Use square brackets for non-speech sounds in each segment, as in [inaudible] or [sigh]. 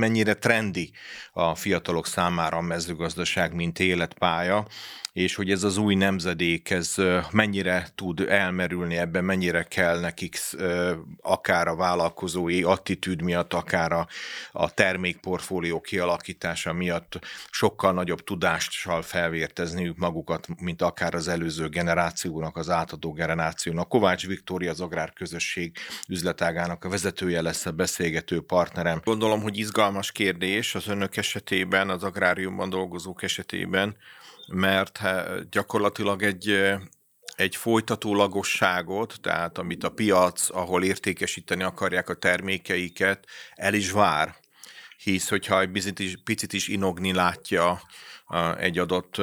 mennyire trendi a fiatalok számára a mezőgazdaság, mint életpálya, és hogy ez az új nemzedék, ez mennyire tud elmerülni ebben, mennyire kell nekik akár a vállalkozói attitűd miatt, akár a, a termékportfólió kialakítása miatt sokkal nagyobb tudással felvértezniük magukat, mint akár az előző generációnak, az átadó generációnak. Kovács Viktória, az Agrárközösség üzletágának a vezetője lesz a beszélgető partnerem. Gondolom, hogy izgalmas kérdés az önök esetében, az agráriumban dolgozók esetében, mert gyakorlatilag egy, egy folytatólagosságot, tehát amit a piac, ahol értékesíteni akarják a termékeiket, el is vár. Hisz, hogyha egy picit is, picit is inogni látja egy adott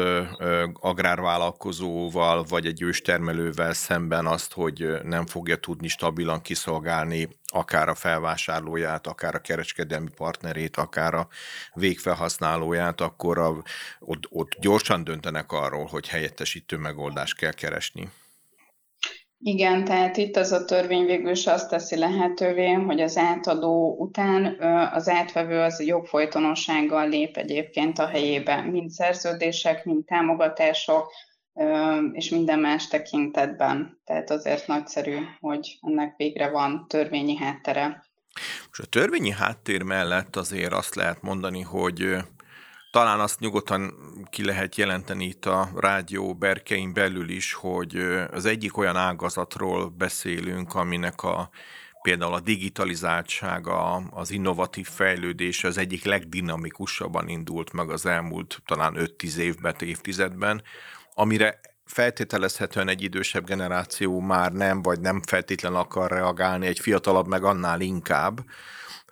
agrárvállalkozóval, vagy egy őstermelővel szemben azt, hogy nem fogja tudni stabilan kiszolgálni akár a felvásárlóját, akár a kereskedelmi partnerét, akár a végfelhasználóját, akkor a, ott, ott gyorsan döntenek arról, hogy helyettesítő megoldást kell keresni. Igen, tehát itt az a törvény végül is azt teszi lehetővé, hogy az átadó után az átvevő az jogfolytonossággal lép egyébként a helyébe, mind szerződések, mind támogatások, és minden más tekintetben. Tehát azért nagyszerű, hogy ennek végre van törvényi háttere. Most a törvényi háttér mellett azért azt lehet mondani, hogy talán azt nyugodtan ki lehet jelenteni itt a rádió berkein belül is, hogy az egyik olyan ágazatról beszélünk, aminek a például a digitalizáltsága, az innovatív fejlődés az egyik legdinamikusabban indult meg az elmúlt talán 5-10 évben, évtizedben, amire feltételezhetően egy idősebb generáció már nem, vagy nem feltétlen akar reagálni, egy fiatalabb meg annál inkább,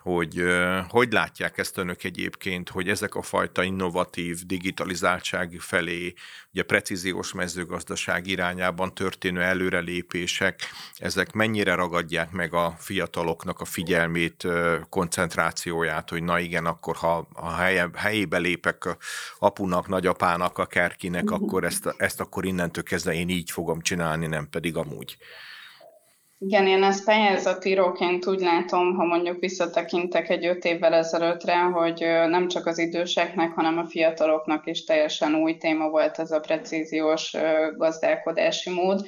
hogy hogy látják ezt önök egyébként, hogy ezek a fajta innovatív digitalizáltság felé, ugye precíziós mezőgazdaság irányában történő előrelépések, ezek mennyire ragadják meg a fiataloknak a figyelmét, koncentrációját, hogy na igen, akkor ha a helye, helyébe lépek apunak, nagyapának, akárkinek, mhm. akkor ezt, ezt akkor innentől kezdve én így fogom csinálni, nem pedig amúgy. Igen, én ezt pályázatíróként úgy látom, ha mondjuk visszatekintek egy öt évvel ezelőttre, hogy nem csak az időseknek, hanem a fiataloknak is teljesen új téma volt ez a precíziós gazdálkodási mód.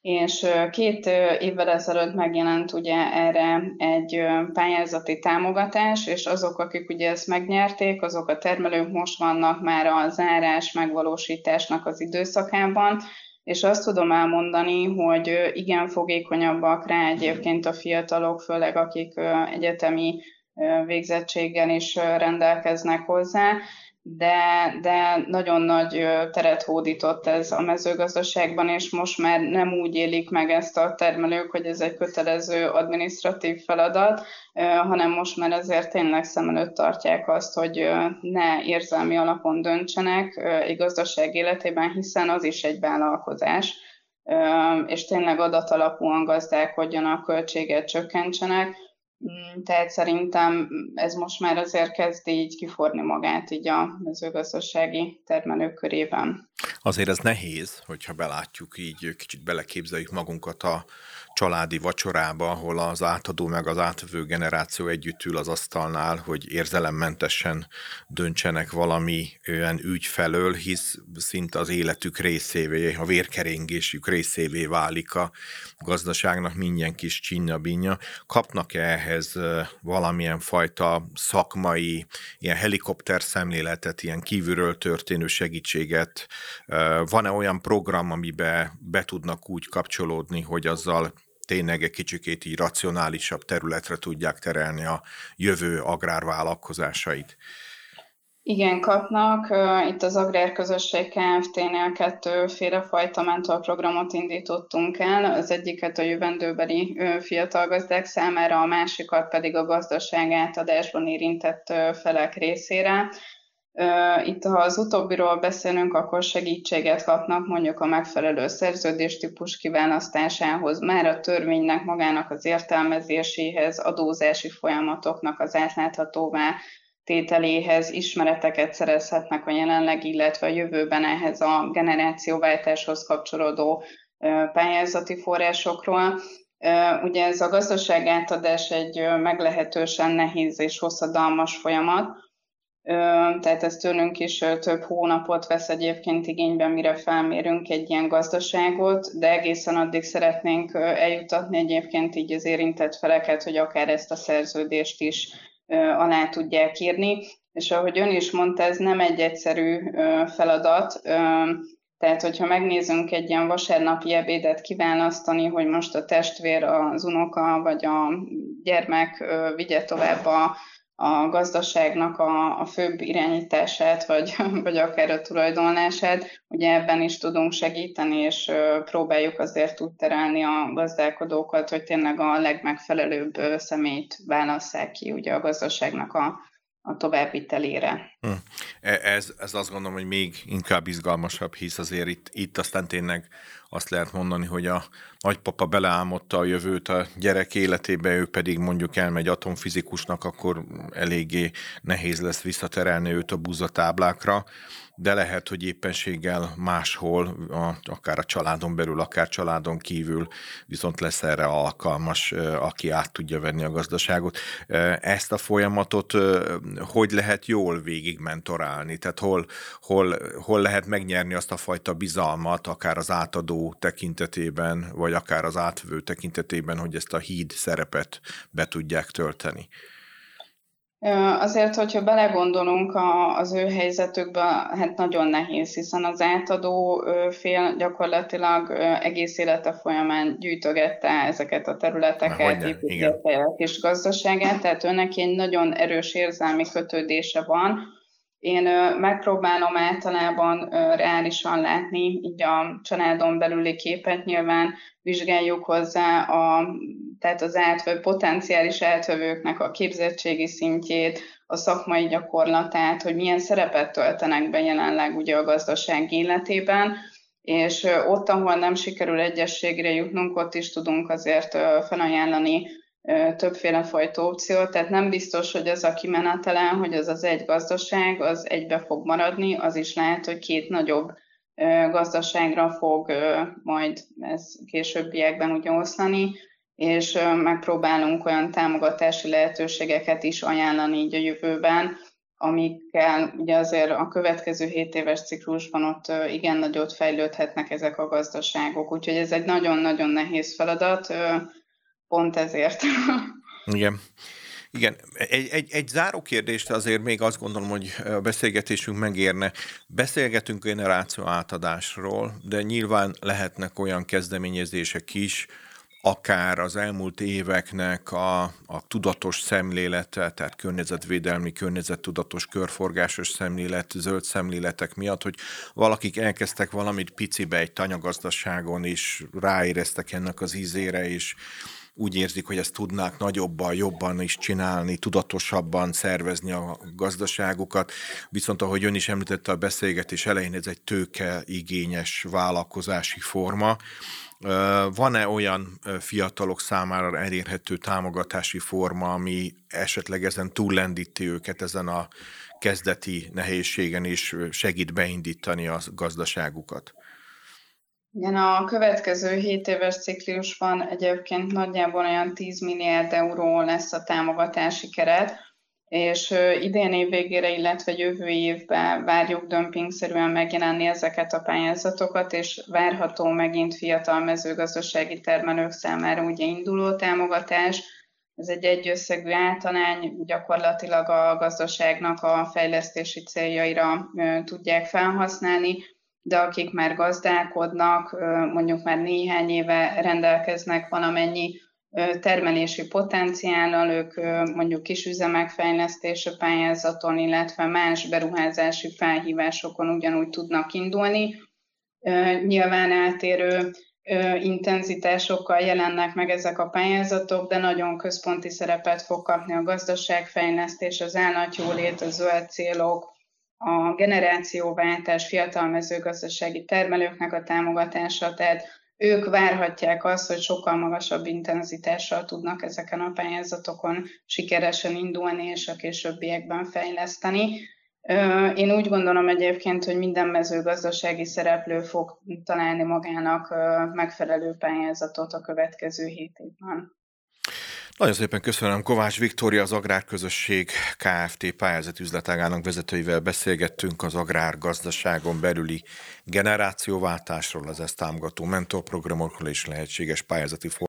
És két évvel ezelőtt megjelent ugye erre egy pályázati támogatás, és azok, akik ugye ezt megnyerték, azok a termelők most vannak már a zárás megvalósításnak az időszakában, és azt tudom elmondani, hogy igen fogékonyabbak rá egyébként a fiatalok, főleg akik egyetemi végzettséggel is rendelkeznek hozzá, de, de nagyon nagy teret hódított ez a mezőgazdaságban, és most már nem úgy élik meg ezt a termelők, hogy ez egy kötelező administratív feladat, hanem most már azért tényleg szem előtt tartják azt, hogy ne érzelmi alapon döntsenek egy gazdaság életében, hiszen az is egy vállalkozás, és tényleg adatalapúan gazdálkodjanak, költséget csökkentsenek, tehát szerintem ez most már azért kezd így kiforni magát így a mezőgazdasági termelők körében. Azért ez nehéz, hogyha belátjuk így, kicsit beleképzeljük magunkat a családi vacsorába, ahol az átadó meg az átvevő generáció együtt ül az asztalnál, hogy érzelemmentesen döntsenek valami olyan ügy felől, hisz szinte az életük részévé, a vérkeringésük részévé válik a gazdaságnak minden kis csinna Kapnak-e ehhez valamilyen fajta szakmai, ilyen helikopter szemléletet, ilyen kívülről történő segítséget? Van-e olyan program, amiben be tudnak úgy kapcsolódni, hogy azzal tényleg egy kicsikét így racionálisabb területre tudják terelni a jövő agrárvállalkozásait. Igen, kapnak. Itt az Agrárközösség Kft-nél kettőféle fajta mentorprogramot indítottunk el. Az egyiket a jövendőbeli fiatal gazdák számára, a másikat pedig a gazdaság átadásban érintett felek részére. Itt, ha az utóbbiról beszélünk, akkor segítséget kapnak mondjuk a megfelelő szerződéstípus kiválasztásához, már a törvénynek magának az értelmezéséhez, adózási folyamatoknak az átláthatóvá tételéhez ismereteket szerezhetnek a jelenleg, illetve a jövőben ehhez a generációváltáshoz kapcsolódó pályázati forrásokról. Ugye ez a gazdaság átadás egy meglehetősen nehéz és hosszadalmas folyamat, tehát ez tőlünk is több hónapot vesz egyébként igénybe, mire felmérünk egy ilyen gazdaságot, de egészen addig szeretnénk eljutatni egyébként így az érintett feleket, hogy akár ezt a szerződést is alá tudják írni. És ahogy ön is mondta, ez nem egy egyszerű feladat, tehát, hogyha megnézünk egy ilyen vasárnapi ebédet kiválasztani, hogy most a testvér, az unoka vagy a gyermek vigye tovább a, a gazdaságnak a, a főbb irányítását, vagy, [laughs] vagy akár a tulajdonlását, ugye ebben is tudunk segíteni, és próbáljuk azért úgy terelni a gazdálkodókat, hogy tényleg a legmegfelelőbb személyt válasszák ki ugye a gazdaságnak a, a továbbvitelére. Hm. Ez, ez azt gondolom, hogy még inkább izgalmasabb, hisz azért itt, itt aztán tényleg azt lehet mondani, hogy a nagypapa beleálmodta a jövőt a gyerek életébe, ő pedig mondjuk elmegy atomfizikusnak, akkor eléggé nehéz lesz visszaterelni őt a búzatáblákra de lehet, hogy éppenséggel máshol, a, akár a családon belül, akár családon kívül viszont lesz erre alkalmas, aki át tudja venni a gazdaságot. Ezt a folyamatot hogy lehet jól végig mentorálni? Tehát hol, hol, hol lehet megnyerni azt a fajta bizalmat, akár az átadó tekintetében, vagy akár az átvevő tekintetében, hogy ezt a híd szerepet be tudják tölteni? Azért, hogyha belegondolunk az ő helyzetükbe, hát nagyon nehéz, hiszen az átadó fél gyakorlatilag egész élete folyamán gyűjtögette ezeket a területeket, építette a kis gazdaságát, tehát őnek egy nagyon erős érzelmi kötődése van, én megpróbálom általában reálisan látni így a családon belüli képet, nyilván vizsgáljuk hozzá a, tehát az átvő, potenciális átvevőknek a képzettségi szintjét, a szakmai gyakorlatát, hogy milyen szerepet töltenek be jelenleg ugye a gazdaság életében, és ott, ahol nem sikerül egyességre jutnunk, ott is tudunk azért felajánlani többféle fajta opciót, tehát nem biztos, hogy az a kimenetelen, hogy az az egy gazdaság, az egybe fog maradni, az is lehet, hogy két nagyobb gazdaságra fog majd ez későbbiekben ugye oszlani, és megpróbálunk olyan támogatási lehetőségeket is ajánlani így a jövőben, amikkel ugye azért a következő 7 éves ciklusban ott igen nagyot fejlődhetnek ezek a gazdaságok. Úgyhogy ez egy nagyon-nagyon nehéz feladat, pont ezért. Igen. Igen, egy, egy, egy záró kérdést azért még azt gondolom, hogy a beszélgetésünk megérne. Beszélgetünk generáció átadásról, de nyilván lehetnek olyan kezdeményezések is, akár az elmúlt éveknek a, a tudatos szemlélete, tehát környezetvédelmi, környezettudatos, körforgásos szemlélet, zöld szemléletek miatt, hogy valakik elkezdtek valamit picibe egy tanyagazdaságon, és ráéreztek ennek az ízére, és úgy érzik, hogy ezt tudnák nagyobban, jobban is csinálni, tudatosabban szervezni a gazdaságukat. Viszont ahogy ön is említette a beszélgetés elején, ez egy tőke igényes vállalkozási forma. Van-e olyan fiatalok számára elérhető támogatási forma, ami esetleg ezen túllendíti őket ezen a kezdeti nehézségen, és segít beindítani a gazdaságukat? Igen, a következő 7 éves ciklusban egyébként nagyjából olyan 10 milliárd euró lesz a támogatási keret, és idén év végére, illetve jövő évben várjuk dömpingszerűen megjelenni ezeket a pályázatokat, és várható megint fiatal mezőgazdasági termelők számára ugye induló támogatás. Ez egy egyösszegű általány, gyakorlatilag a gazdaságnak a fejlesztési céljaira tudják felhasználni, de akik már gazdálkodnak, mondjuk már néhány éve rendelkeznek valamennyi termelési potenciállal, ők mondjuk kisüzemek fejlesztése pályázaton, illetve más beruházási felhívásokon ugyanúgy tudnak indulni. Nyilván eltérő intenzitásokkal jelennek meg ezek a pályázatok, de nagyon központi szerepet fog kapni a gazdaságfejlesztés, az állatjólét, a zöld célok, a generációváltás, fiatal mezőgazdasági termelőknek a támogatása, tehát ők várhatják azt, hogy sokkal magasabb intenzitással tudnak ezeken a pályázatokon sikeresen indulni és a későbbiekben fejleszteni. Én úgy gondolom egyébként, hogy minden mezőgazdasági szereplő fog találni magának megfelelő pályázatot a következő hét évben. Nagyon szépen köszönöm. Kovács Viktória, az Agrárközösség Kft. pályázat üzletágának vezetőivel beszélgettünk az agrárgazdaságon belüli generációváltásról, az ezt támogató mentorprogramokról és lehetséges pályázati